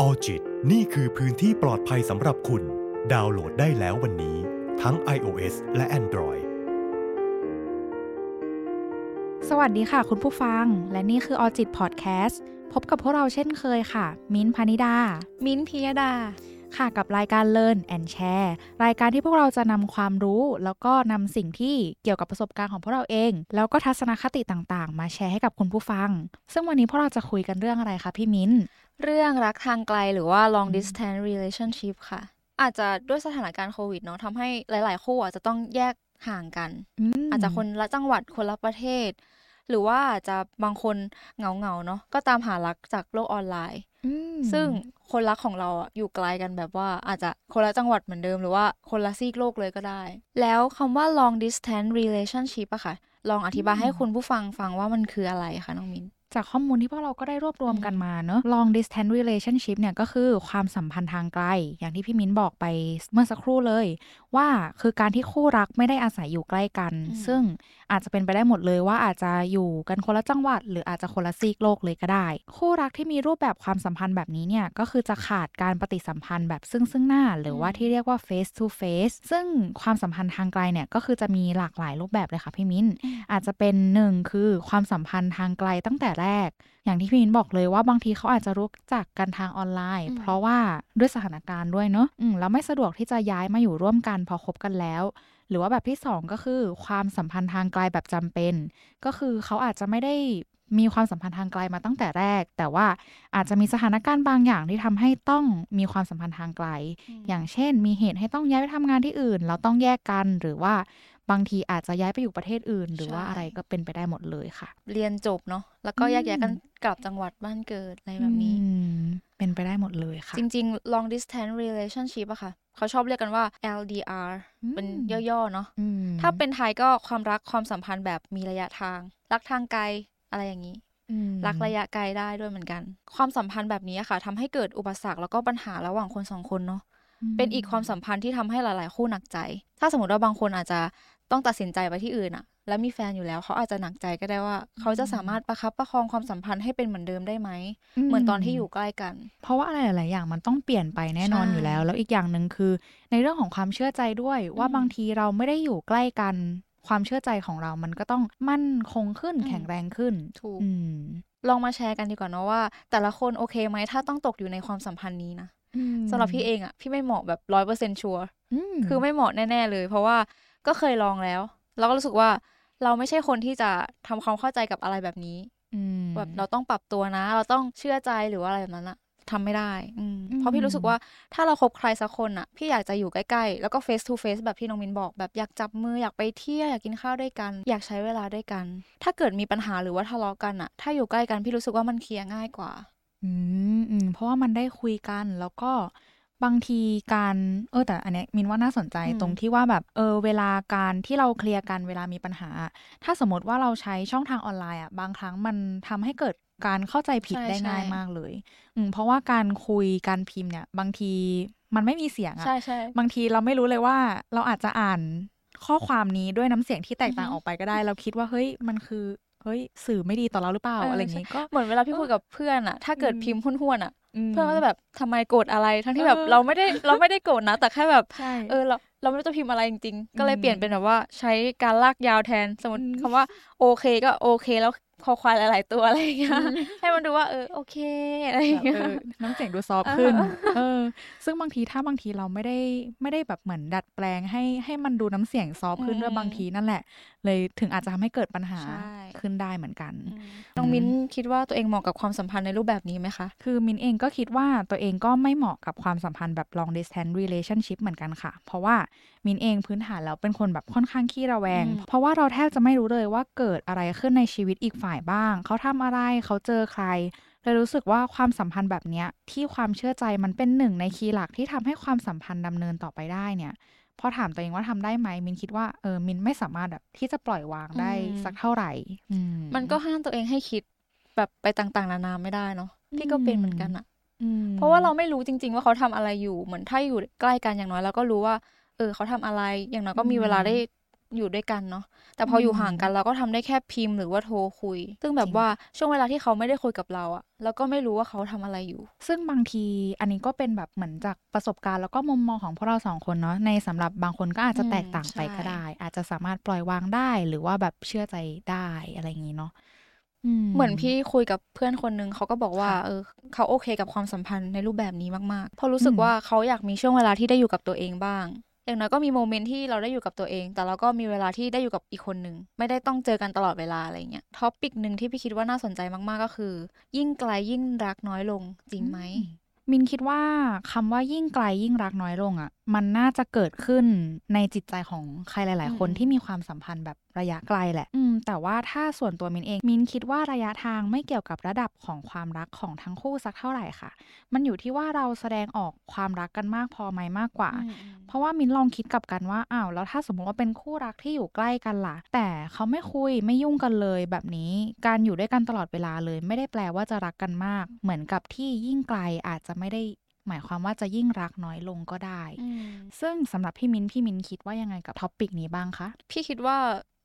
ออจิตนี่คือพื้นที่ปลอดภัยสำหรับคุณ ดาวน์โหลดได้แล้ววันนี้ ทั้ง iOS และ Android สวัสดีค่ะคุณผู้ฟัง และนี่คือออจิตพอดแคสต์พบกับพวกเราเช่นเคยค่ะ มิ้นท์พานิดา มิ้นท์พิยดา ค่ะกับรายการ Learn and Share รายการที่พวกเราจะนำความรู้ แล้วก็นำสิ่งที่เกี่ยวกับประสบการณ์ของพวกเราเอง แล้วก็ทัศนคติต่างๆ มาแชร์ให้กับคุณผู้ฟัง ซึ่งวันนี้พวกเราจะคุยกันเรื่องอะไรคะพี่มิ้นท์เรื่องรักทางไกลหรือว่า long distance relationship ค่ะ อาจจะด้วยสถานการณ์โควิดเนาะทำให้หลาย ๆ คู่อาจจะต้องแยกห่างกันมอาจจะคนละจังหวัดคนละประเทศ หรือว่าอาจจะบางคนเหงาๆเนาะก็ตามหารักจากโลกออนไลน์อืมซึ่งคนรักของเราอะอยู่ไกลกันแบบว่าอาจจะคนละจังหวัดเหมือนเดิม หรือว่าคนละซีกโลกเลยก็ได้ แล้วคำว่า long distance relationship อะค่ะ ลองอธิบายให้คุณผู้ฟังฟังว่ามันคืออะไรคะน้องมิน จากข้อมูลที่พวกเราก็ได้รวบรวมกันมาเนอะ long distance relationship เนี่ยก็คือความสัมพันธ์ทางไกล อย่างที่พี่มิ้นบอกไปเมื่อสักครู่เลย ว่าคือการที่คู่รักไม่ได้อาศัยอยู่ใกล้กันอืมซึ่งอาจจะเป็นไปได้หมดเลยว่าอาจจะอยู่กันคนละจังหวัด หรืออาจจะคนละซีกโลกเลยก็ได้ คู่รักที่มีรูปแบบความสัมพันธ์แบบนี้เนี่ยก็คือจะขาดการปฏิสัมพันธ์แบบซึ่งซึ่งหน้า หรือว่าที่เรียกว่า face to face ซึ่งความสัมพันธ์ทางไกลเนี่ยก็คือจะมีหลากหลายรูปแบบเลยค่ะพี่มิ้น อาจจะเป็นหนึ่งคือความสัมพันธ์ทางไกลตั้งแต่แรก อย่างที่พี่มินบอกเลยว่าบางทีเขาอาจจะรู้จักกันทางออนไลน์อืมเพราะว่าด้วยสถานการณ์ด้วยเนอะอืมแล้วไม่สะดวกที่จะย้ายมาอยู่ร่วมกันพอคบกันแล้วหรือว่าแบบที่สองก็คือความสัมพันธ์ทางไกลแบบจำเป็น ก็คือเขาอาจจะไม่ได้มีความสัมพันธ์ทางไกลมาตั้งแต่แรก แต่ว่าอาจจะมีสถานการณ์บางอย่างที่ทำให้ต้องมีความสัมพันธ์ทางไกล อย่างเช่น มีเหตุให้ต้องย้ายไปทำงานที่อื่นแล้วต้องแยกกันหรือว่า บางทีอาจจะย้ายไปอยู่ประเทศอื่น หรือว่าใช่อะไรก็เป็นไปได้หมดเลยค่ะ เรียนจบเนาะแล้วก็แยกย้ายกันกลับจังหวัดบ้านเกิดอะไรแบบนี้อืมเป็นไปได้หมดเลยค่ะ จริง ๆ long distance relationship อะค่ะ เขาชอบเรียกกันว่า LDR อืมเป็นย่อๆเนาะอืมถ้าเป็นไทยก็ความรักความสัมพันธ์แบบมีระยะทาง รักทางไกลอะไรอย่างนี้อืมรักระยะไกลได้ด้วยเหมือนกัน ความสัมพันธ์แบบนี้อะค่ะทำให้เกิดอุปสรรคแล้วก็ปัญหาระหว่างคนสองคนเนาะเป็นอีกความสัมพันธ์ที่ทำให้หลาย ๆ คู่หนักใจ ถ้าสมมติว่าบางคนอาจจะ ต้องตัดสินใจไปที่อื่นอะแล้วมีแฟนอยู่แล้วเขาอาจจะหนักใจก็ได้ว่า เขาจะสามารถประคับประคองความสัมพันธ์ให้เป็นเหมือนเดิมได้ไหม เหมือนตอนที่อยู่ใกล้กัน เพราะว่าอะไรหลายๆอย่างมันต้องเปลี่ยนไปแน่นอนใช่อยู่แล้ว แล้วอีกอย่างหนึ่งคือ ในเรื่องของความเชื่อใจด้วย ว่าอืมบางทีเราไม่ได้อยู่ใกล้กัน ความเชื่อใจของเรามันก็ต้องมั่นคงขึ้นอืมแข็งแรงขึ้นถูกอืมลองมาแชร์กันดีกว่าเนาะว่า แต่ละคนโอเคไหมถ้าต้องตกอยู่ในความสัมพันธ์นี้นะสำหรับพี่เองอะพี่ไม่เหมาะแบบร้อยเปอร์เซ็นชัวร์มคือไม่เหมาะแน่ ๆ เลย เพราะว่า ก็เคยลองแล้ว เราก็รู้สึกว่าเราไม่ใช่คนที่จะทำความเข้าใจกับอะไรแบบนี้อืมแบบเราต้องปรับตัวนะ เราต้องเชื่อใจหรือว่าอะไรแบบนั้นอะทำไม่ได้อืมอืมเพราะพี่รู้สึกว่าถ้าเราคบใครสักคนอะพี่อยากจะอยู่ใกล้ๆ แล้วก็ face to face แบบที่น้องมินบอกแบบอยากจับมืออยากไปเที่ยวอยากกินข้าวด้วยกัน อยากใช้เวลาด้วยกัน ถ้าเกิดมีปัญหาหรือว่าทะเลาะกันอะถ้าอยู่ใกล้กันพี่รู้สึกว่ามันเคลียร์ง่ายกว่า อืมอืมเพราะว่ามันได้คุยกันแล้วก็ บางทีการเออแต่อันเนี้ยมินว่าน่าสนใจอืมตรงที่ว่าแบบเออเวลาการที่เราเคลียร์กันเวลามีปัญหา ถ้าสมมติว่าเราใช้ช่องทางออนไลน์อะบางครั้งมันทำให้เกิดการเข้าใจผิดใช่ได้ง่ายใช่มากเลย อืมเพราะว่าการคุยการพิมพ์เนี่ย บางทีมันไม่มีเสียงอะใช่ใช่บางทีเราไม่รู้เลยว่าเราอาจจะอ่านข้อความนี้ด้วยน้ำเสียงที่แตกต่างอือฮึออกไปก็ได้ เราคิดว่าเฮ้ยมันคือเฮ้ยสื่อไม่ดีต่อเราหรือเปล่าเออออะไรอย่างงี้ก็เหมือนเวลาพี่คุยกับเพื่อนอะถ้าเกิดอืมพิมพ์ห้วนๆอะม เพื่อนก็จะแบบทำไมโกรธอะไร ทั้งที่แบบเออเราไม่ได้เราไม่ได้โกรธนะ แต่แค่แบบใช่เออเราเราไม่รู้จะพิมพ์อะไรจริงๆ ก็เลยอืมเปลี่ยนเป็นแบบว่าใช้การลากยาวแทน สมมติอืมคำว่าโอเคก็โอเค แล้ว คอควายหลาย ๆ ตัวอะไรอย่างเงี้ยให้มันดูว่าเออโอเคอะไรอย่างเงี้ยเออน้ำเสียงดูซอฟต์ขึ้น เออ ซึ่งบางทีถ้าบางทีเราไม่ได้ไม่ได้แบบเหมือนดัดแปลงให้ให้มันดูน้ำเสียงซอฟต์ขึ้นด้วยอืมบางทีนั่นแหละ เลยถึงอาจจะทำให้เกิดปัญหาใช่ขึ้นได้เหมือนกันน้องมิ้นคิดว่าตัวเองเหมาะกับความสัมพันธ์ในรูปแบบนี้ไหมคะ คือมินเองก็คิดว่าตัวเองก็ไม่เหมาะกับความสัมพันธ์แบบ long distance relationship เหมือนกันค่ะ เพราะว่ามินเองพื้นฐานแล้วเป็นคนแบบค่อนข้างขี้ระแวงอืมเพราะว่าเราแทบจะไม่รู้เลยว่าเกิดอะไรขึ้นในชีวิตอีกฝ่ายบ้าง เขาทำอะไรเขาเจอใครเลยรู้สึกว่าความสัมพันธ์แบบเนี้ยที่ความเชื่อใจมันเป็นหนึ่งในคีย์หลักที่ทำให้ความสัมพันธ์ดำเนินต่อไปได้เนี่ยพอถามตัวเองว่าทำได้ไหมมินคิดว่าเออมินไม่สามารถแบบที่จะปล่อยวางได้อืมสักเท่าไหร่อืมันก็ห้ามตัวเองให้คิดแบบไปต่างๆ นานาไม่ได้เนาะพี่ก็เป็นเหมือนกันอะอืมเพราะว่าเราไม่รู้จริง ๆ ว่าเขาทำอะไรอยู่เหมือนถ้าอยู่ใกล้กันอย่างน้อยเราก็รู้ว่า เออเขาทำอะไรอย่างน้อยก็มีอืมเวลาได้ อยู่ด้วยกันเนาะแต่พออยู่ห่างกันเราก็ทำได้แค่พิมพ์หรือว่าโทรคุย ซึ่งแบบว่าช่วงเวลาที่เขาไม่ได้คุยกับเราอะแล้วก็ไม่รู้ว่าเขาทำอะไรอยู่ ซึ่งบางทีอันนี้ก็เป็นแบบเหมือนจากประสบการณ์แล้วก็มุมมองของพวกเราสองคนเนาะในสำหรับบางคนก็อาจจะแตกต่างไปก็ได้ อาจจะสามารถปล่อยวางได้หรือว่าแบบเชื่อใจได้อะไรอย่างนี้เนาะเหมือนพี่คุยกับเพื่อนคนนึงเขาก็บอกว่าเออเขาโอเคกับความสัมพันธ์ในรูปแบบนี้มากๆเพราะรู้สึกว่าเขาอยากมีช่วงเวลาที่ได้อยู่กับตัวเองบ้าง อย่างน้อยก็มี moment ที่เราได้อยู่กับตัวเอง แต่เราก็มีเวลาที่ได้อยู่กับอีกคนหนึ่งไม่ได้ต้องเจอกันตลอดเวลาอะไรเงี้ย topic หนึ่งที่พี่คิดว่าน่าสนใจมากๆก็คือ ยิ่งไกลยิ่งรักน้อยลงจริงไหม มินคิดว่าคำว่ายิ่งไกลยิ่งรักน้อยลงอะ่ะ มันน่าจะเกิดขึ้นในจิตใจของใครหลาย ๆ คนที่มีความสัมพันธ์แบบระยะไกลแหละ อืม แต่ว่าถ้าส่วนตัวมินเอง มินคิดว่าระยะทางไม่เกี่ยวกับระดับของความรักของทั้งคู่สักเท่าไหร่ค่ะ มันอยู่ที่ว่าเราแสดงออกความรักกันมากพอไหมมากกว่า เพราะว่ามินลองคิดกับกันว่าอ้าวแล้วถ้าสมมติว่าเป็นคู่รักที่อยู่ใกล้กันล่ะ แต่เขาไม่คุยไม่ยุ่งกันเลยแบบนี้การอยู่ด้วยกันตลอดเวลาเลย ไม่ได้แปลว่าจะรักกันมาก เหมือนกับที่ยิ่งไกลอาจจะไม่ได้หมายความว่าจะยิ่งรักน้อยลงก็ได้ ซึ่งสำหรับพี่มิ้นพี่มิ้นคิดว่ายังไงกับท็อปิกนี้บ้างคะ พี่คิดว่า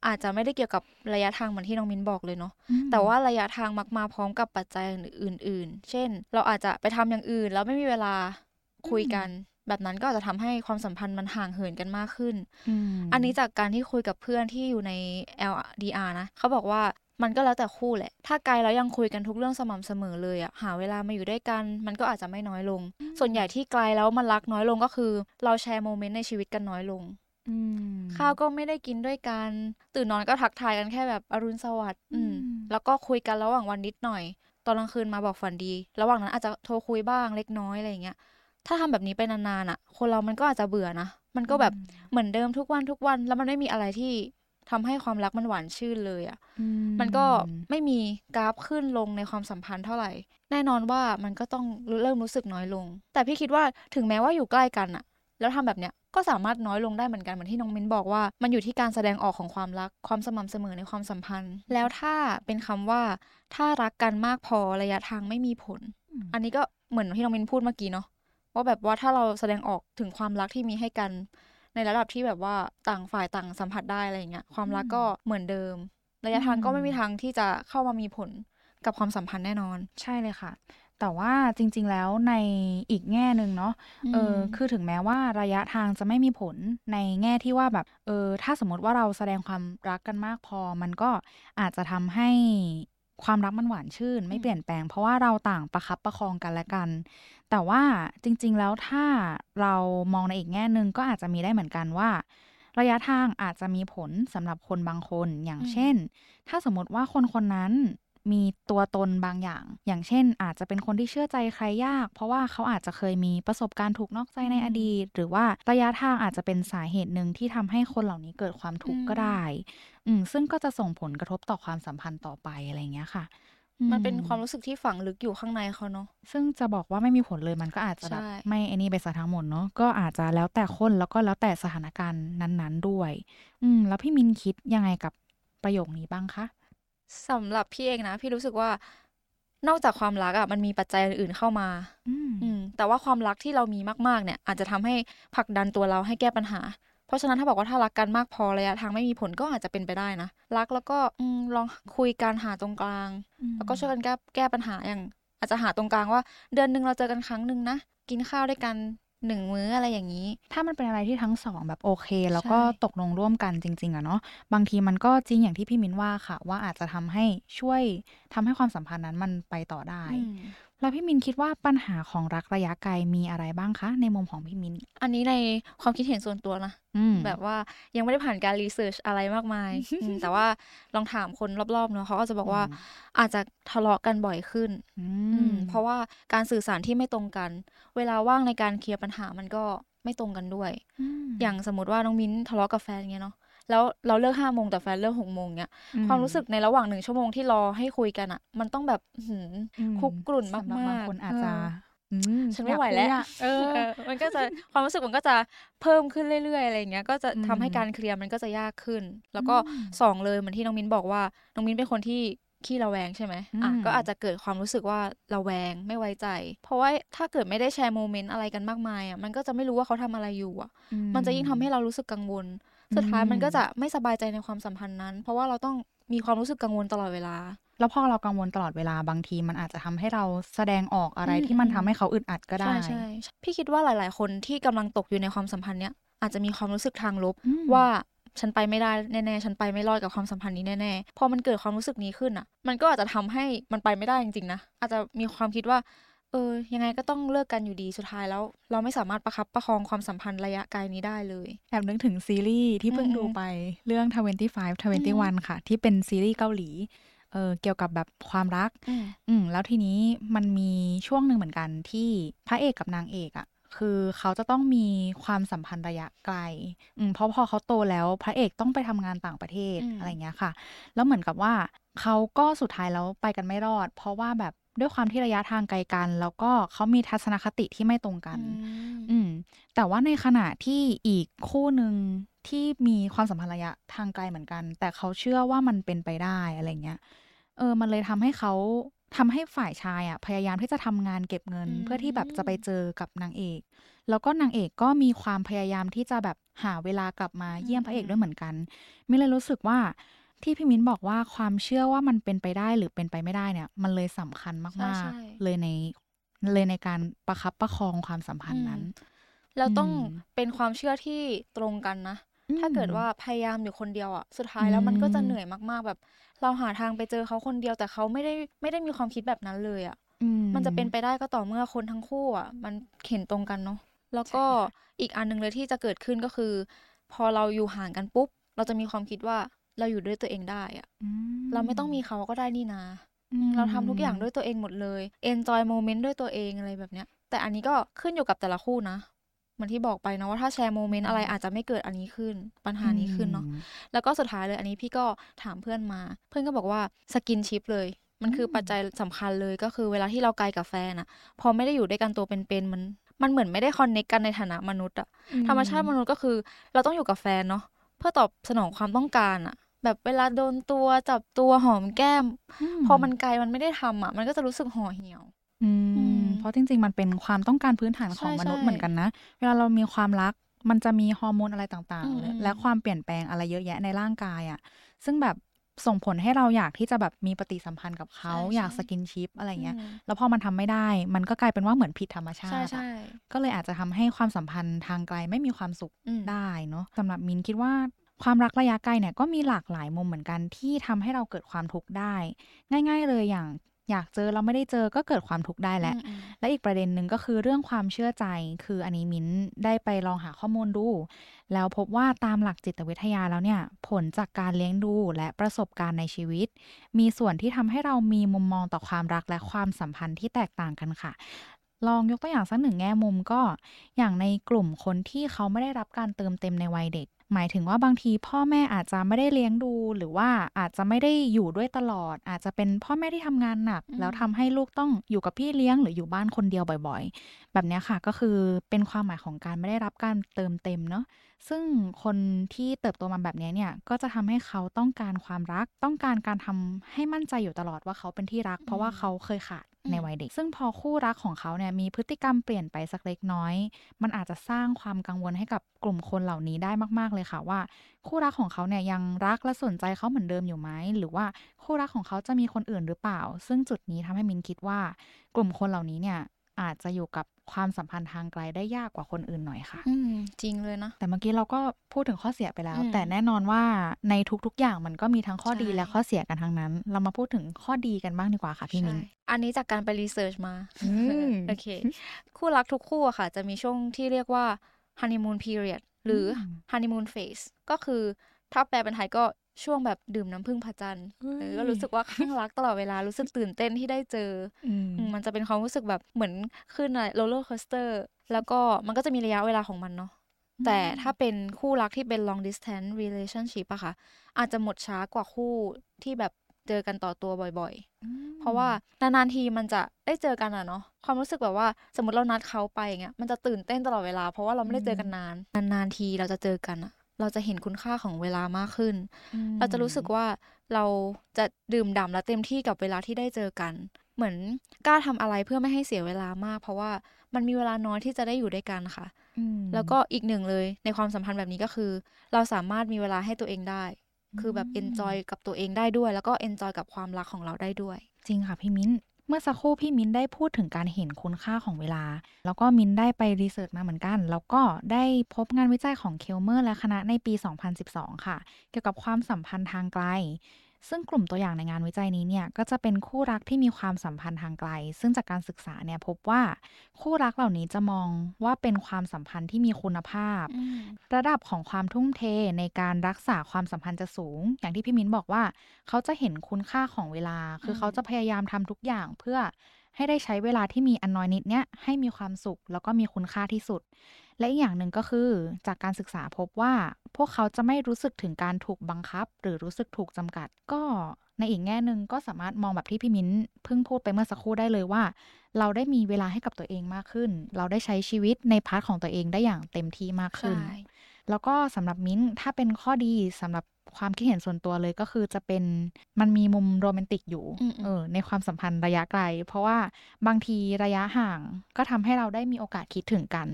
อาจจะไม่ได้เกี่ยวกับระยะทางเหมือนที่น้องมิ้นบอกเลยเนาะ แต่ว่าระยะทางมักมาพร้อมกับปัจจัยอื่น ๆ เช่น เราอาจจะไปทำอย่างอื่น แล้วไม่มีเวลาคุยกัน แบบนั้นก็อาจจะทำให้ความสัมพันธ์มันห่างเหินกันมากขึ้น อันนี้จากการที่คุยกับเพื่อนที่อยู่ใน LDR นะ เขาบอกว่ามันก็แล้วแต่คู่แหละ ถ้าไกลแล้วยังคุยกันทุกเรื่องสม่ำเสมอเลยอะหาเวลามาอยู่ด้วยกัน มันก็อาจจะไม่น้อยลง ส่วนใหญ่ที่ไกลแล้วมันรักน้อยลงก็คือ เราแชร์โมเมนต์ในชีวิตกันน้อยลงข้าวก็ไม่ได้กินด้วยกัน ตื่นนอนก็ทักทายกันแค่แบบอรุณสวัสดิ์แล้วก็คุยกันระหว่างวันนิดหน่อย ตอนกลางคืนมาบอกฝันดี ระหว่างนั้นอาจจะโทรคุยบ้างเล็กน้อยอะไรเงี้ย ถ้าทำแบบนี้ไปนานๆอะ คนเรามันก็อาจจะเบื่อนะ มันก็แบบเหมือนเดิมทุกวันทุกวัน แล้วมันไม่มีอะไรที่ทำให้ความรักมันหวานชื่นเลยอะ่ะ มันก็ไม่มีกราฟขึ้นลงในความสัมพันธ์เท่าไหร่ แน่นอนว่ามันก็ต้องเริ่มรู้สึกน้อยลง แต่พี่คิดว่าถึงแม้ว่าอยู่ใกล้กันอะแล้วทำแบบเนี้ยก็สามารถน้อยลงได้เหมือนกันเหมือนที่น้องมิ้นบอกว่า มันอยู่ที่การแสดงออกของความรักความสม่ำเสมอในความสัมพันธ์ แล้วถ้าเป็นคำว่า ถ้ารักกันมากพอระยะทางไม่มีผล อันนี้ก็เหมือนที่น้องมิ้นพูดเมื่อกี้เนาะ ว่าแบบว่าถ้าเราแสดงออกถึงความรักที่มีให้กัน ในระดับที่แบบว่าต่างฝ่ายต่างสัมผัสได้อะไรเงี้ยความรักก็เหมือนเดิม ระยะทางก็ไม่มีทางที่จะเข้ามามีผลกับความสัมพันธ์แน่นอน ใช่เลยค่ะ แต่ว่าจริง ๆ แล้วในอีกแง่หนึ่งเนาะเออคือถึงแม้ว่าระยะทางจะไม่มีผลในแง่ที่ว่าแบบเออถ้าสมมติว่าเราแสดงความรักกันมากพอ มันก็อาจจะทำให้ ความรักมันหวานชื่น ไม่เปลี่ยนแปลง เพราะว่าเราต่างประคับประคองกันและกัน แต่ว่าจริง ๆ แล้วถ้าเรามองในอีกแง่หนึ่งก็อาจจะมีได้เหมือนกันว่า ระยะทางอาจจะมีผลสำหรับคนบางคน อย่างเช่น ถ้าสมมติว่าคนคนนั้น มีตัวตนบางอย่าง อย่างเช่น อาจจะเป็นคนที่เชื่อใจใครยาก เพราะว่าเขาอาจจะเคยมีประสบการณ์ถูกนอกใจในอดีต หรือว่าระยะทางอาจจะเป็นสาเหตุหนึ่งที่ทำให้คนเหล่านี้เกิดความทุกข์ก็ได้ อืมซึ่งก็จะส่งผลกระทบต่อความสัมพันธ์ต่อไปอะไรเงี้ยค่ะ มันเป็นความรู้สึกที่ฝังลึกอยู่ข้างในเขาเนาะซึ่งจะบอกว่าไม่มีผลเลยมันก็อาจจะแบบไม่ไอ้นี่ไปซะทั้งหมดเนาะก็อาจจะแล้วแต่คนแล้วก็แล้วแต่สถานการณ์นั้น ๆด้วย อืมแล้วพี่มินคิดยังไงกับประโยคนี้บ้างคะ สำหรับพี่เองนะ พี่รู้สึกว่านอกจากความรักอะ่ะมันมีปัจจัยอื่นๆเข้ามา อืมแต่ว่าความรักที่เรามีมากๆเนี่ย อาจจะทำให้ผลักดันตัวเราให้แก้ปัญหา เพราะฉะนั้นถ้าบอกว่าถ้ารักกันมากพอระยะทางไม่มีผลก็อาจจะเป็นไปได้นะ รักแล้วก็อืลองคุยกันหาตรงกลาง แล้วก็ช่วยกันแก้แก้ปัญหาอย่าง อาจจะหาตรงกลางว่า เดือนหนึ่งเราเจอกันครั้งหนึ่งนะกินข้าวด้วยกัน หนึ่งมื้ออะไรอย่างนี้ ถ้ามันเป็นอะไรที่ทั้งสองแบบโอเค แล้วก็ตกลงร่วมกันจริง ๆอะเนาะบางทีมันก็จริงอย่างที่พี่มิ้นว่าค่ะ ว่าอาจจะทำให้ช่วยทำให้ความสัมพันธ์นั้นมันไปต่อได้แล้วพี่มินคิดว่าปัญหาของรักระยะไกลมีอะไรบ้างคะ ในมุมของพี่มิน อันนี้ในความคิดเห็นส่วนตัวนะแบบว่ายังไม่ได้ผ่านการรีเสิร์ชอะไรมากมาย แต่ว่าลองถามคนรอบๆเนาะเขาก็จะบอกว่าอาจจะทะเลาะกันบ่อยขึ้นเพราะว่าการสื่อสารที่ไม่ตรงกัน เวลาว่างในการเคลียร์ปัญหามันก็ไม่ตรงกันด้วย อย่างสมมติว่าน้องมิ้นทะเลาะกับแฟนเงี้ยเนาะ แล้วเราเลิกห้าโมงแต่แฟนเลิกหกโมงเนี้ยความรู้สึกในระหว่างหนึ่งชั่วโมงที่รอให้คุยกันอะ มันต้องแบบคุกกลุ่นมากๆบางคนอาจจะฉันไม่ไหวแล้วเออ มันก็จะความรู้สึกมันก็จะเพิ่มขึ้นเรื่อยๆอะไรเงี้ย ก็จะทำให้การเคลียร์มันก็จะยากขึ้น แล้วก็สองเลยเหมือนที่น้องมิ้นบอกว่า น้องมิ้นเป็นคนที่ขี้ระแวงใช่ไหมอะก็อาจจะเกิดความรู้สึกว่าระแวงไม่ไว้ใจ เพราะว่าถ้าเกิดไม่ได้แชร์โมเมนต์อะไรกันมากมายอะ มันก็จะไม่รู้ว่าเขาทำอะไรอยู่อะ มันจะยิ่งทำให้เรารู้สึกกังวล สุดท้ายมันก็จะไม่สบายใจในความสัมพันธ์นั้น เพราะว่าเราต้องมีความรู้สึกกังวลตลอดเวลา แล้วพอเรากังวลตลอดเวลาบางทีมันอาจจะทำให้เราแสดงออกอะไรที่มันทำให้เขาอึดอัดก็ได้ ใช่ใช่พี่คิดว่าหลาย ๆ คนที่กำลังตกอยู่ในความสัมพันธ์เนี้ยอาจจะมีความรู้สึกทางลบอืมว่าฉันไปไม่ได้แน่ๆ ฉันไปไม่รอดกับความสัมพันธ์นี้แน่ๆ พอมันเกิดความรู้สึกนี้ขึ้นอะ มันก็อาจจะทำให้มันไปไม่ได้จริงๆนะ อาจจะมีความคิดว่า เออ ยังไงก็ต้องเลิกกันอยู่ดีสุดท้ายแล้ว เราไม่สามารถประคับประคองความสัมพันธ์ระยะไกลนี้ได้เลย แอบนึกถึงซีรีส์ที่เพิ่งอืมดูไปเรื่อง 25 21 ค่ะ ที่เป็นซีรีส์เกาหลีเออเกี่ยวกับแบบความรักอืมอืมแล้วทีนี้มันมีช่วงหนึ่งเหมือนกันที่พระเอกกับนางเอกอะ่ะคือเขาจะต้องมีความสัมพันธ์ระยะไกล อืมเพราะพอเขาโตแล้วพระเอกต้องไปทำงานต่างประเทศอืมอะไรเงี้ยค่ะ แล้วเหมือนกับว่าเขาก็สุดท้ายแล้วไปกันไม่รอด เพราะว่าแบบ ด้วยความที่ระยะทางไกลกัน แล้วก็เขามีทัศนคติที่ไม่ตรงกันอืมอืมแต่ว่าในขณะที่อีกคู่หนึ่งที่มีความสัมพันธ์ระยะทางไกลเหมือนกัน แต่เขาเชื่อว่ามันเป็นไปได้อะไรเงี้ย เออ มันเลยทำให้เขาทำให้ฝ่ายชายอะพยายามที่จะทำงานเก็บเงินอืมเพื่อที่แบบจะไปเจอกับนางเอก แล้วก็นางเอกก็มีความพยายามที่จะแบบหาเวลากลับมาเยี่ยมพระเอกด้วยเหมือนกันมินเลยรู้สึกว่า ที่พี่มิ้นบอกว่าความเชื่อว่ามันเป็นไปได้หรือเป็นไปไม่ได้เนี่ย มันเลยสำคัญใช่มากใช่ๆเลยในเลยในการประคับประคองความสัมพันธ์นั้น แล้วต้องอืมเป็นความเชื่อที่ตรงกันนะ ถ้าเกิดว่าพยายามอยู่คนเดียวอะ สุดท้ายอืมแล้วมันก็จะเหนื่อยมากๆแบบ เราหาทางไปเจอเขาคนเดียวแต่เขาไม่ได้ไม่ได้มีความคิดแบบนั้นเลยอะอืมันจะเป็นไปได้ก็ต่อเมื่อคนทั้งคู่อะ มันเห็นตรงกันเนาะแล้วก็ใช่ค่ะอีกอันหนึ่งเลยที่จะเกิดขึ้นก็คือ พอเราอยู่ห่างกันปุ๊บ เราจะมีความคิดว่า เราอยู่ด้วยตัวเองได้อะอืเราไม่ต้องมีเขาก็ได้นี่นะอืมเราทำทุกอย่างด้วยตัวเองหมดเลย enjoy moment ด้วยตัวเองอะไรแบบเนี้ย แต่อันนี้ก็ขึ้นอยู่กับแต่ละคู่นะเหมือนที่บอกไปเนาะว่าถ้าแชร์โมเมนต์อะไรอาจจะไม่เกิดอันนี้ขึ้น ปัญหานี้ขึ้นเนาะอืมแล้วก็สุดท้ายเลยอันนี้พี่ก็ถามเพื่อนมา เพื่อนก็บอกว่า skinship เลยมันคืออมปัจจัยสำคัญเลยก็คือเวลาที่เราไกลกับแฟนอะพอไม่ได้อยู่ด้วยกันตัวเป็นๆมันมันเหมือนไม่ได้ connect กันในฐานะมนุษย์อะธรรมชาติมนุษย์ก็คือ เราต้องอยู่กับแฟนเนาะเพื่อตอบสนองความต้องการอะ แบบเวลาโดนตัวจับตัวหอมแก้ม พอมันไกลมันไม่ได้ทำอะมันก็จะรู้สึกห่อเหี่ยวอือืมมเพราะจริง ๆ มันเป็นความต้องการพื้นฐานของใช่มนุษย์ใช่เหมือนกันนะ เวลาเรามีความรักมันจะมีฮอร์โมนอะไรต่างอืมๆเลยอืมและความเปลี่ยนแปลงอะไรเยอะแยะในร่างกายอะ่ะ ซึ่งแบบส่งผลให้เราอยากที่จะแบบมีปฏิสัมพันธ์กับเขาใช่อยากใช่สกินชิปอะไรเงี้ยอืมแล้วพอมันทำไม่ได้ มันก็กลายเป็นว่าเหมือนผิดธรรมชาใช่ติอะใช่ก็เลยอาจจะทำให้ความสัมพันธ์ทางไกลไม่มีความสุขอืมได้เนาะสำหรับมินคิดว่า ความรักระยะไกลเนี่ยก็มีหลากหลายมุมเหมือนกันที่ทำให้เราเกิดความทุกข์ได้ ง่าย ๆ เลยอย่างอยากเจอเราไม่ได้เจอก็เกิดความทุกข์ได้แล้วอืมอืมและอีกประเด็นหนึ่งก็คือเรื่องความเชื่อใจ คืออันนี้มิ้นได้ไปลองหาข้อมูลดู แล้วพบว่าตามหลักจิตวิทยาแล้วเนี่ย ผลจากการเลี้ยงดูและประสบการณ์ในชีวิต มีส่วนที่ทำให้เรามีมุมมองต่อความรักและความสัมพันธ์ที่แตกต่างกันค่ะ ลองยกตัวอย่างสักหนึ่งแง่มุมก็ อย่างในกลุ่มคนที่เขาไม่ได้รับการเติมเต็มในวัยเด็ก หมายถึงว่าบางทีพ่อแม่อาจจะไม่ได้เลี้ยงดู หรือว่าอาจจะไม่ได้อยู่ด้วยตลอด อาจจะเป็นพ่อแม่ที่ทำงานหนักอืมแล้วทำให้ลูกต้องอยู่กับพี่เลี้ยงหรืออยู่บ้านคนเดียวบ่อย ๆ แบบเนี้ยค่ะก็คือเป็นความหมายของการไม่ได้รับการเติมเต็มเนาะ ซึ่งคนที่เติบโตมาแบบเนี้ยเนี่ย ก็จะทำให้เขาต้องการความรัก ต้องการการทำให้มั่นใจอยู่ตลอดว่าเขาเป็นที่รัก เพราะว่าเขาเคยขาดอืมในวัยเด็ก ซึ่งพอคู่รักของเขาเนี่ยมีพฤติกรรมเปลี่ยนไปสักเล็กน้อย มันอาจจะสร้างความกังวลให้กับกลุ่มคนเหล่านี้ได้มาก ๆ เลยค่ะว่า คู่รักของเขาเนี่ยยังรักและสนใจเขาเหมือนเดิมอยู่ไหมหรือว่าคู่รักของเขาจะมีคนอื่นหรือเปล่า ซึ่งจุดนี้ทำให้มินคิดว่า กลุ่มคนเหล่านี้เนี่ย อาจจะอยู่กับความสัมพันธ์ทางไกลได้ยากกว่าคนอื่นหน่อยค่ะ อืมจริงเลยนะแต่เมื่อกี้เราก็พูดถึงข้อเสียไปแล้วอืมแต่แน่นอนว่าในทุกๆอย่างมันก็มีทั้งข้อดีใช่และข้อเสียกันทั้งนั้น เรามาพูดถึงข้อดีกันบ้างดีกว่าค่ะพี่มินใช่อันนี้จากการไปรีเสิร์ชมาอืมโอเค คู่รักทุกคู่อะค่ะ จะมีช่วงที่เรียกว่า honeymoon period หรืออม honeymoon phase ก็คือถ้าแปลเป็นไทยก็ ช่วงแบบดื่มน้ำผึ้งพระจันทร์เออก็รู้สึกว่าคลั่งรักตลอดเวลารู้สึกตื่นเต้นที่ได้เจออืมอืมมันจะเป็นความรู้สึกแบบเหมือนขึ้นอะไร roller coaster แล้วก็มันก็จะมีระยะเวลาของมันเนาะแต่ถ้าเป็นคู่รักที่เป็น long distance relationship อะค่ะ อาจจะหมดช้ากว่าคู่ที่แบบเจอกันตัวต่อตัวบ่อยๆ เพราะว่านานๆทีมันจะได้เจอกันอะเนาะความรู้สึกแบบว่าสมมติเรานัดเขาไปอย่างเงี้ยมันจะตื่นเต้นตลอดเวลา เพราะว่าเราไม่ได้เจอกันนานนานๆทีเราจะเจอกันอะ เราจะเห็นคุณค่าของเวลามากขึ้นอืมเราจะรู้สึกว่าเราจะดื่มด่ำและเต็มที่กับเวลาที่ได้เจอกัน เหมือนกล้าทำอะไรเพื่อไม่ให้เสียเวลามาก เพราะว่ามันมีเวลาน้อยที่จะได้อยู่ด้วยกันค่ะแล้วก็อีกหนึ่งเลยในความสัมพันธ์แบบนี้ก็คือ เราสามารถมีเวลาให้ตัวเองได้ คือแบบ enjoy กับตัวเองได้ด้วย แล้วก็ enjoy กับความรักของเราได้ด้วย จริงค่ะพี่มิ้น เมื่อสักครู่พี่มินได้พูดถึงการเห็นคุณค่าของเวลา แล้วก็มินได้ไปรีเสิร์ชมาเหมือนกัน แล้วก็ได้พบงานวิจัยของเคลเมอร์และคณะในปี 2012 ค่ะ เกี่ยวกับความสัมพันธ์ทางไกล ซึ่งกลุ่มตัวอย่างในงานวิจัยนี้เนี่ยก็จะเป็นคู่รักที่มีความสัมพันธ์ทางไกล ซึ่งจากการศึกษาเนี่ยพบว่าคู่รักเหล่านี้จะมองว่าเป็นความสัมพันธ์ที่มีคุณภาพ ระดับของความทุ่มเทในการรักษาความสัมพันธ์จะสูง อย่างที่พี่มิ้นบอกว่า เขาจะเห็นคุณค่าของเวลา คือเขาจะพยายามทำทุกอย่างเพื่อให้ได้ใช้เวลาที่มีอันน้อยนิดเนี้ยให้มีความสุขแล้วก็มีคุณค่าที่สุด และอีกอย่างหนึ่งก็คือ จากการศึกษาพบว่า พวกเขาจะไม่รู้สึกถึงการถูกบังคับ หรือรู้สึกถูกจำกัด ก็ในอีกแง่หนึ่งก็สามารถมองแบบที่พี่มิ้นเพิ่งพูดไปเมื่อสักครู่ได้เลยว่า เราได้มีเวลาให้กับตัวเองมากขึ้น เราได้ใช้ชีวิตในพาร์ทของตัวเองได้อย่างเต็มที่มากขึ้น แล้วก็สำหรับมิ้นถ้าเป็นข้อดีสำหรับความคิดเห็นส่วนตัวเลยก็คือจะเป็นมันมีมุมโรแมนติกอยู่เออในความสัมพันธ์ระยะไกล เพราะว่าบางทีระยะห่างก็ทำให้เราได้มีโอกาสคิดถึงกัน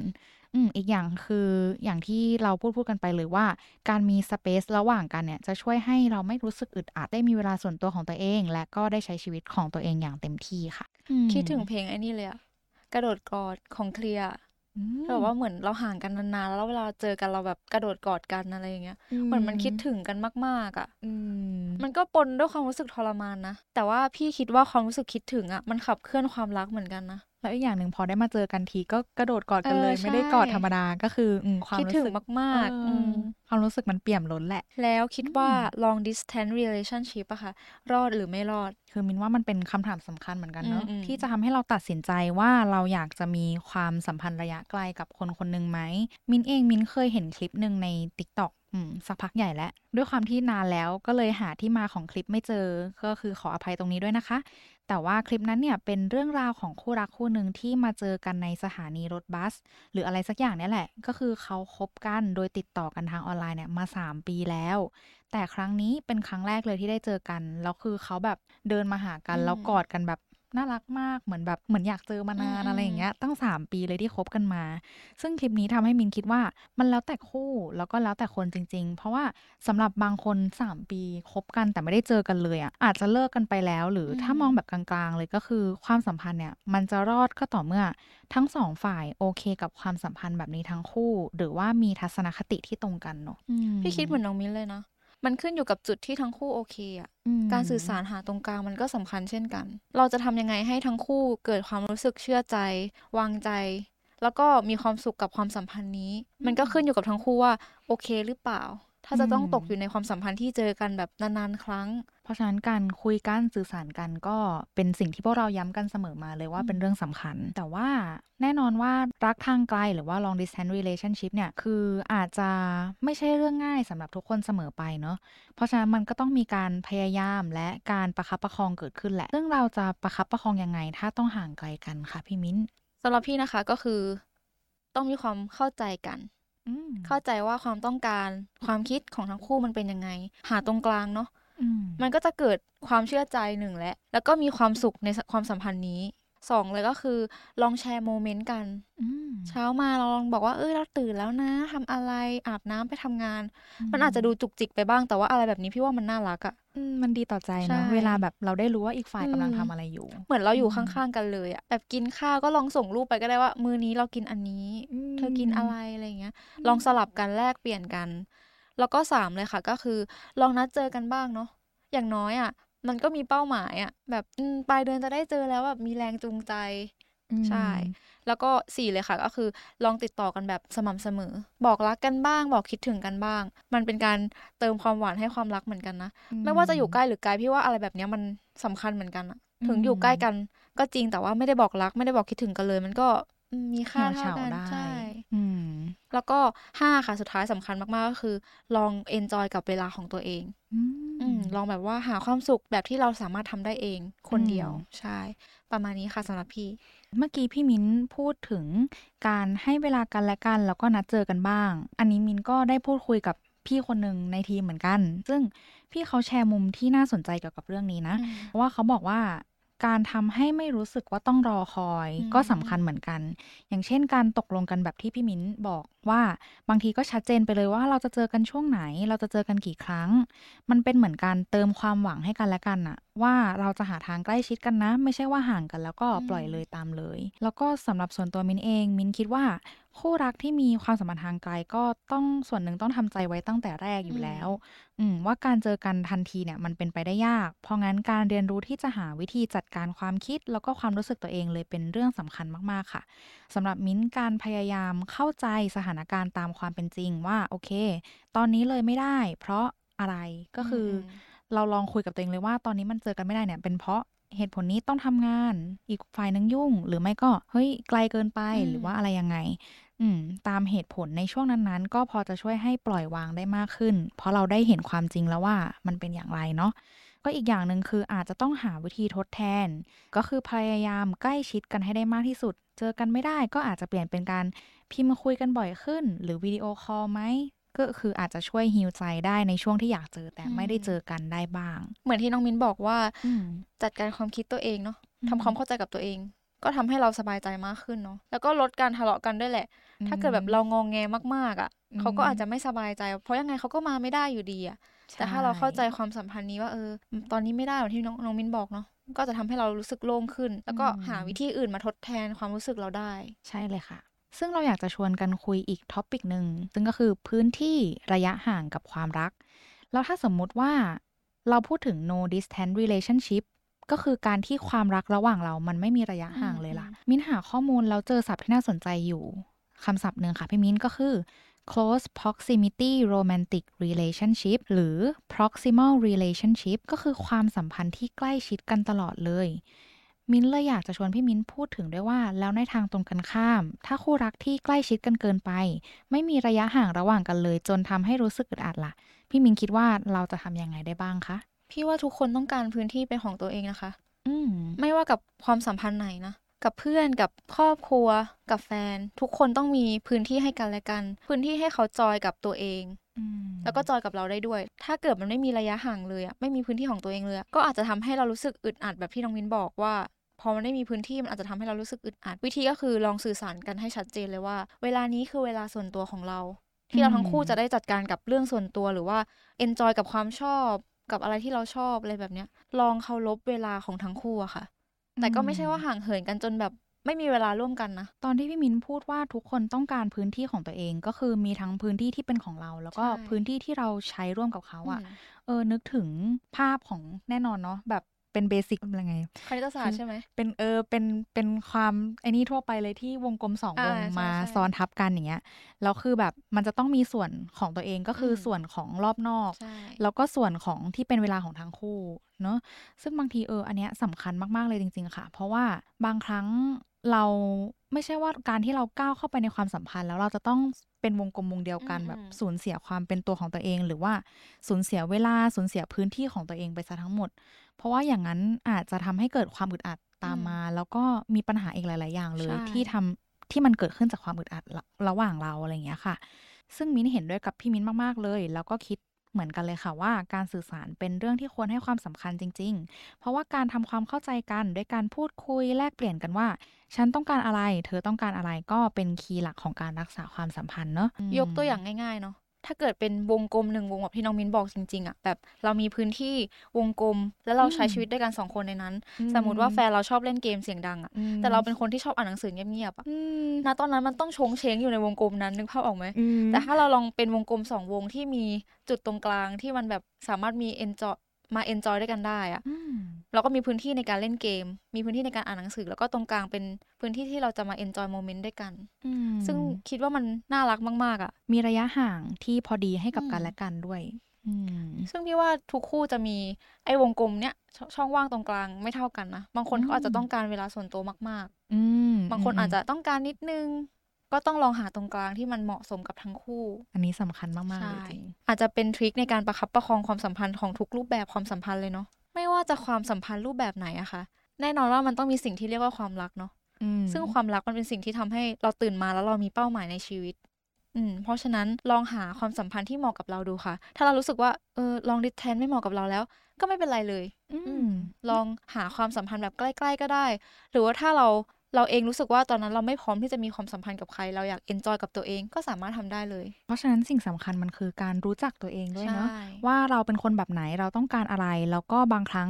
อืมอีกอย่างคืออย่างที่เราพูดพูดกันไปเลยว่า การมีสเปซระหว่างกันเนี่ย จะช่วยให้เราไม่รู้สึกอึดอัดได้มีเวลาส่วนตัวของตัวเอง และก็ได้ใช้ชีวิตของตัวเองอย่างเต็มที่ค่ะ คิดถึงเพลงไอ้นี่เลยอะกระโดดกอดของเคลียร์แบบว่าเหมือนเราห่างกันนานๆแล้วเวลาเจอกันเราแบบกระโดดกอดกันอะไรอย่างเงี้ยเหมือนมันคิดถึงกันมากๆอะมันก็ปนด้วยความรู้สึกทรมานนะแต่ว่าพี่คิดว่าความรู้สึกคิดถึงอะมันขับเคลื่อนความรักเหมือนกันนะ แล้วอีกอย่างหนึ่งพอได้มาเจอกันทีก็กระโดดกอดกันเลย ไม่ได้กอดธรรมดาก็คือความรู้สึกมากๆความรู้สึกมันเปี่ยมล้นแหละ แล้วคิดว่า long distance relationship อะค่ะรอดหรือไม่รอด คือมินว่ามันเป็นคำถามสำคัญเหมือนกันเนาะที่จะทำให้เราตัดสินใจว่าเราอยากจะมีความสัมพันธ์ระยะไกลกับคนคนหนึ่งไหมมินเองมินเคยเห็นคลิปหนึ่งใน t ิ k t o k สักพักใหญ่แล้ว ด้วยความที่นานแล้วก็เลยหาที่มาของคลิปไม่เจอ ก็คือขออภัยตรงนี้ด้วยนะคะ แต่ว่าคลิปนั้นเนี่ยเป็นเรื่องราวของคู่รักคู่หนึ่งที่มาเจอกันในสถานีรถบัส หรืออะไรสักอย่างนี่แหละ ก็คือเขาคบกันโดยติดต่อกันทางออนไลน์เนี่ยมา 3 ปีแล้ว แต่ครั้งนี้เป็นครั้งแรกเลยที่ได้เจอกัน แล้วคือเขาแบบเดินมาหากันแล้วกอดกันแบบ น่ารักมากเหมือนแบบเหมือนอยากเจอมานานอะไรอย่างเงี้ยตั้ง 3 ปีเลยที่คบกันมา ซึ่งคลิปนี้ทำให้มินคิดว่ามันแล้วแต่คู่แล้วก็แล้วแต่คนจริง ๆ เพราะว่าสำหรับบางคน 3 ปีคบกันแต่ไม่ได้เจอกันเลยอะอาจจะเลิกกันไปแล้ว หรือถ้ามองแบบกลางๆ เลยก็คือความสัมพันธ์เนี่ยมันจะรอดก็ต่อเมื่อทั้งสองฝ่ายโอเคกับความสัมพันธ์แบบนี้ทั้งคู่ หรือว่ามีทัศนคติที่ตรงกันเนาะพี่คิดเหมือนน้องมิ้นเลยนะ มันขึ้นอยู่กับจุดที่ทั้งคู่โอเคอะการสื่อสารหาตรงกลางมันก็สำคัญเช่นกัน เราจะทำยังไงให้ทั้งคู่เกิดความรู้สึกเชื่อใจ วางใจ แล้วก็มีความสุขกับความสัมพันธ์นี้ มันก็ขึ้นอยู่กับทั้งคู่ว่าโอเคหรือเปล่า ถ้าจะต้องตกอยู่ในความสัมพันธ์ที่เจอกันแบบนานๆครั้ง เพราะฉะนั้นการคุยกันสื่อสารกันก็เป็นสิ่งที่พวกเราย้ำกันเสมอมาเลยว่าเป็นเรื่องสำคัญ แต่ว่าแน่นอนว่ารักทางไกลหรือว่า long distance relationship เนี่ย คืออาจจะไม่ใช่เรื่องง่ายสำหรับทุกคนเสมอไปเนาะเพราะฉะนั้นมันก็ต้องมีการพยายามและการประคับประคองเกิดขึ้นแหละซึ่งเราจะประคับประคองยังไง ถ้าต้องห่างไกลกันคะพี่มิ้นสำหรับพี่นะคะก็คือ ต้องมีความเข้าใจกัน เข้าใจว่าความต้องการความคิดของทั้งคู่มันเป็นยังไง หาตรงกลางเนาะมันก็จะเกิดความเชื่อใจหนึ่งและ แล้วก็มีความสุขในความสัมพันธ์นี้ สองเลยก็คือลองแชร์โมเมนต์กันเช้ามาเราลองบอกว่าเอ้ยเราตื่นแล้วนะทำอะไรอาบน้ำไปทำงาน มันอาจจะดูจุกจิกไปบ้างแต่ว่าอะไรแบบนี้พี่ว่ามันน่ารักอะ่ะมันดีต่อใจนะเวลาแบบเราได้รู้ว่าอีกฝ่ายกำลังทำอะไรอยู่ เหมือนเราอยู่ข้างๆกันเลยอะแบบกินข้าวก็ลองส่งรูปไปก็ได้ว่า มือนี้เรากินอันนี้ เธอกินอะไรอะไรเงี้ย ลองสลับกันแลกเปลี่ยนกัน แล้วก็สามเลยค่ะ ก็คือ ลองนัดเจอกันบ้างเนาะอย่างน้อยอะ่ะ มันก็มีเป้าหมายอะแบบปลายเดือนจะได้เจอแล้วแบบมีแรงจูงใจใช่ แล้วก็สี่เลยค่ะก็คือลองติดต่อกันแบบสม่ำเสมอ บอกรักกันบ้าง บอกคิดถึงกันบ้าง มันเป็นการเติมความหวานให้ความรักเหมือนกันนะไม่ว่าจะอยู่ใกล้หรือไกลพี่ว่าอะไรแบบนี้มันสำคัญเหมือนกันอะถึงอยู่ใกล้กันก็จริงแต่ว่าไม่ได้บอกรัก ไม่ได้บอกคิดถึงกันเลย มันก็มีค่าเท่ากันใช่แล้วก็ห้าค่ะสุดท้ายสำคัญมากๆก็คือ ลองเอนจอยกับเวลาของตัวเองอืม ลองแบบว่าหาความสุขแบบที่เราสามารถทำได้เองคนเดียวใช่ ประมาณนี้ค่ะสำหรับพี่ เมื่อกี้พี่มิ้นพูดถึงการให้เวลากันและกัน แล้วก็นัดเจอกันบ้าง อันนี้มิ้นก็ได้พูดคุยกับพี่คนหนึ่งในทีมเหมือนกัน ซึ่งพี่เขาแชร์มุมที่น่าสนใจเกี่ยวกับเรื่องนี้นะ ว่าเขาบอกว่า การทำให้ไม่รู้สึกว่าต้องรอคอยอืมก็สำคัญเหมือนกัน อย่างเช่นการตกลงกันแบบที่พี่มิ้นบอกว่าบางทีก็ชัดเจนไปเลยว่าเราจะเจอกันช่วงไหน เราจะเจอกันกี่ครั้ง มันเป็นเหมือนการเติมความหวังให้กันและกันอะว่าเราจะหาทางใกล้ชิดกันนะ ไม่ใช่ว่าห่างกันแล้วก็ปล่อยเลยตามเลย แล้วก็สำหรับส่วนตัวมิ้นเอง มิ้นคิดว่าคู่รักที่มีความสัมพันธ์ทางไกลก็ต้องส่วนหนึ่งต้องทำใจไว้ตั้งแต่แรกอยู่แล้ว อืมว่าการเจอกันทันทีเนี่ยมันเป็นไปได้ยาก เพราะงั้นการเรียนรู้ที่จะหาวิธีจัดการความคิด แล้วก็ความรู้สึกตัวเองเลยเป็นเรื่องสำคัญมากๆค่ะสำหรับมิ้นท์การพยายามเข้าใจสถานการณ์ตามความเป็นจริงว่าโอเค ตอนนี้เลยไม่ได้ เพราะอะไรก็คืออม เราลองคุยกับตัวเองเลยว่าตอนนี้มันเจอกันไม่ได้เนี่ย เป็นเพราะเหตุผลนี้ต้องทำงานอีกฝ่ายนึงยุ่ง หรือไม่ก็เฮ้ยไกลเกินไปอืมหรือว่าอะไรยังไง อืม ตามเหตุผลในช่วงนั้นๆ ก็พอจะช่วยให้ปล่อยวางได้มากขึ้น เพราะเราได้เห็นความจริงแล้วว่ามันเป็นอย่างไรเนาะก็อีกอย่างหนึ่งคืออาจจะต้องหาวิธีทดแทน ก็คือพยายามใกล้ชิดกันให้ได้มากที่สุด เจอกันไม่ได้ก็อาจจะเปลี่ยนเป็นการพิมพ์คุยกันบ่อยขึ้น หรือวิดีโอคอลไหม ก็คืออาจจะช่วยฮิวใจได้ในช่วงที่อยากเจอแต่ไม่ได้เจอกันได้บ้าง เหมือนที่น้องมิ้นบอกว่าอืมจัดการความคิดตัวเองเนาะอืมทำความเข้าใจกับตัวเอง ก็ทำให้เราสบายใจมากขึ้นเนาะแล้วก็ลดการทะเลาะกันด้วยแหละ ถ้าเกิดแบบเรางองแงมากๆอะอืมเขาก็อาจจะไม่สบายใจ เพราะยังไงเขาก็มาไม่ได้อยู่ดีอะแต่ถ้าเราเข้าใจช่ความสัมพันธ์นี้ว่าเออ ตอนนี้ไม่ได้เหมือนที่น้องน้องมิ้นบอกเนาะก็จะทำให้เรารู้สึกโล่งขึ้น แล้วก็อืมหาวิธีอื่นมาทดแทนความรู้สึกเราได้ ใช่เลยค่ะ ซึ่งเราอยากจะชวนกันคุยอีกท็อปิกหนึ่งซึ่งก็คือพื้นที่ระยะห่างกับความรัก แล้วถ้าสมมุติว่าเราพูดถึง no distance relationship ก็คือการที่ความรักระหว่างเรามันไม่มีระยะห่างเลยล่ะอืมมิ้นหาข้อมูลแล้วเจอศัพท์ที่น่าสนใจอยู่คำศัพท์หนึ่งค่ะพี่มิ้นก็คือ close proximity romantic relationship หรือ proximal relationship ก็คือความสัมพันธ์ที่ใกล้ชิดกันตลอดเลย มิ้นเลยอยากจะชวนพี่มิ้นพูดถึงด้วยว่า แล้วในทางตรงกันข้าม ถ้าคู่รักที่ใกล้ชิดกันเกินไป ไม่มีระยะห่างระหว่างกันเลย จนทำให้รู้สึกอึดอัดล่ะ พี่มิ้นคิดว่าเราจะทำยังไงได้บ้างคะพี่ว่าทุกคนต้องการพื้นที่เป็นของตัวเองนะคะ อืมไม่ว่ากับความสัมพันธ์ไหนนะกับเพื่อนกับครอบครัว กับแฟน ทุกคนต้องมีพื้นที่ให้กันและกัน พื้นที่ให้เขาจอยกับตัวเองอืม แล้วก็ joy กับเราได้ด้วย ถ้าเกิดมันไม่มีระยะห่างเลยอะไม่มีพื้นที่ของตัวเองเลย ก็อาจจะทำให้เรารู้สึกอึดอัดแบบที่น้องมินบอกว่า พอมันไม่มีพื้นที่มันอาจจะทำให้เรารู้สึกอึดอัด วิธีก็คือลองสื่อสารกันให้ชัดเจนเลยว่า เวลานี้คือเวลาส่วนตัวของเรา ที่เราทั้งคู่จะได้จัดการกับเรื่องส่วนตัวหรือว่า enjoy กับความชอบกับอะไรที่เราชอบอะไรแบบเนี้ย ลองเคารพเวลาของทั้งคู่อะค่ะ แต่ก็ไม่ใช่ว่าห่างเหินกันจนแบบ ไม่มีเวลาร่วมกันนะ ตอนที่พี่มิ้นพูดว่าทุกคนต้องการพื้นที่ของตัวเอง ก็คือมีทั้งพื้นที่ที่เป็นของเรา แล้วก็ใช่พื้นที่ที่เราใช้ร่วมกับเขาอะอืมเออนึกถึงภาพของแน่นอนเนาะแบบเป็นเบสิกอะไรไงคณิตศาสตร์ใช่ไหมเป็นเออเป็นเป็นความไอ้นี่ทั่วไปเลยที่วงกลมสองอ่าวงใช่มาใช่ซ้อนทับกันอย่างเงี้ยแล้วคือแบบมันจะต้องมีส่วนของตัวเองก็คืออมส่วนของรอบนอกใช่แล้วก็ส่วนของที่เป็นเวลาของทั้งคู่เนอะซึ่งบางทีเอออันเนี้ยสำคัญมาก ๆ เลยจริง ๆ ค่ะ เพราะว่าบางครั้ง เราไม่ใช่ว่าการที่เราก้าวเข้าไปในความสัมพันธ์ แล้วเราจะต้องเป็นวงกลมวงเดียวกันอืมแบบสูญเสียความเป็นตัวของตัวเอง หรือว่าสูญเสียเวลาสูญเสียพื้นที่ของตัวเองไปซะทั้งหมด เพราะว่าอย่างนั้นอาจจะทำให้เกิดความอึดอัดตามมา แล้วก็มีปัญหาอีกหลาย ๆ อย่างเลยใช่ที่ทำที่มันเกิดขึ้นจากความอึดอัดระระหว่างเราอะไรอย่างเงี้ยค่ะ ซึ่งมิ้นเห็นด้วยกับพี่มิ้นมาก ๆ เลย แล้วก็คิด เหมือนกันเลยค่ะว่าการสื่อสารเป็นเรื่องที่ควรให้ความสำคัญจริง ๆ เพราะว่าการทำความเข้าใจกันด้วยการพูดคุยแลกเปลี่ยนกันว่า ฉันต้องการอะไร เธอต้องการอะไรก็เป็นคีย์หลักของการรักษาความสัมพันธ์เนอะยกตัวอย่างง่ายๆเนาะ ถ้าเกิดเป็นวงกลมหนึ่งวงแบบที่น้องมิ้นบอกจริงๆอะแบบเรามีพื้นที่วงกลม แล้วเราใช้ชีวิตด้วยกันสองคนในนั้น สมมติว่าแฟนเราชอบเล่นเกมเสียงดังอะอืมแต่เราเป็นคนที่ชอบอ่านหนังสือเงียบๆอะอืมณตอนนั้นมันต้องชงเชงอยู่ในวงกลมนั้นนึกภาพออกไหมอืมแต่ถ้าเราลองเป็นวงกลมสองวงที่มีจุดตรงกลางที่มันแบบสามารถมี enjoy มา enjoy ด้วยกันได้อะอืมเราก็มีพื้นที่ในการเล่นเกม มีพื้นที่ในการอ่านหนังสือ แล้วก็ตรงกลางเป็นพื้นที่ที่เราจะมา enjoy moment ด้วยกันอืมซึ่งคิดว่ามันน่ารักมาก ๆอะมีระยะห่างที่พอดีให้กับอืมกันและกันด้วยอืมซึ่งพี่ว่าทุกคู่จะมีไอ้วงกลมเนี้ยชช่องว่างตรงกลางไม่เท่ากันนะ บางคนอืมเขาอาจจะต้องการเวลาส่วนตัวมากอืมๆบางคนอาจจะต้องการนิดนึง ก็ต้องลองหาตรงกลางที่มันเหมาะสมกับทั้งคู่ อันนี้สำคัญมากๆเลยใช่จริงอาจจะเป็นทริคในการประคับประคองความสัมพันธ์ของทุกรูปแบบความสัมพันธ์เลยเนาะไม่ว่าจะความสัมพันธ์รูปแบบไหนอะคะแน่นอนว่ามันต้องมีสิ่งที่เรียกว่าความรักเนาะอืมซึ่งความรักมันเป็นสิ่งที่ทำให้เราตื่นมาแล้วเรามีเป้าหมายในชีวิต อืม เพราะฉะนั้นลองหาความสัมพันธ์ที่เหมาะกับเราดูค่ะ ถ้าเรารู้สึกว่าเออ long distance ไม่เหมาะกับเราแล้ว ก็ไม่เป็นไรเลย อือืมมลองหาความสัมพันธ์แบบใกล้ ๆ ก็ได้ หรือว่าถ้าเรา เราเองรู้สึกว่าตอนนั้นเราไม่พร้อมที่จะมีความสัมพันธ์กับใคร เราอยาก enjoy กับตัวเองก็สามารถทำได้เลย เพราะฉะนั้นสิ่งสำคัญมันคือการรู้จักตัวเองด้วยเนาะใช่ว่าเราเป็นคนแบบไหนเราต้องการอะไร แล้วก็บางครั้ง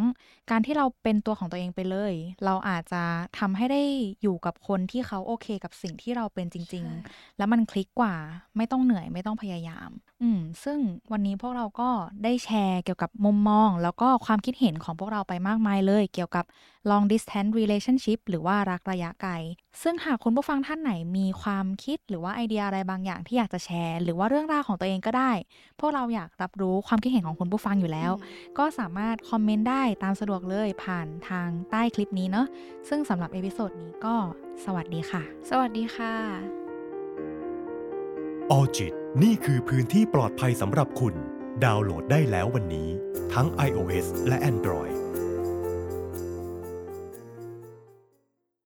การที่เราเป็นตัวของตัวเองไปเลย เราอาจจะทำให้ได้อยู่กับคนที่เขาโอเคกับสิ่งที่เราเป็นจริงใช่ๆแล้วมันคลิกกว่าไม่ต้องเหนื่อยไม่ต้องพยายาม อืมซึ่งวันนี้พวกเราก็ได้แชร์เกี่ยวกับมุมมอง แล้วก็ความคิดเห็นของพวกเราไปมากมายเลย เกี่ยวกับ long distance relationship หรือว่ารักระยะไกล ซึ่งหากคุณผู้ฟังท่านไหนมีความคิดหรือว่าไอเดียอะไรบางอย่างที่อยากจะแชร์ หรือว่าเรื่องราวของตัวเองก็ได้ พวกเราอยากรับรู้ความคิดเห็นของคุณผู้ฟังอยู่แล้ว ก็สามารถ comment ได้ตามสะดวกเลยผ่านทางใต้คลิปนี้เนาะซึ่งสำหรับ episode นี้ก็สวัสดีค่ะ สวัสดีค่ะออจิตนี่คือพื้นที่ปลอดภัยสำหรับคุณ ดาวน์โหลดได้แล้ววันนี้ ทั้ง iOS และ Android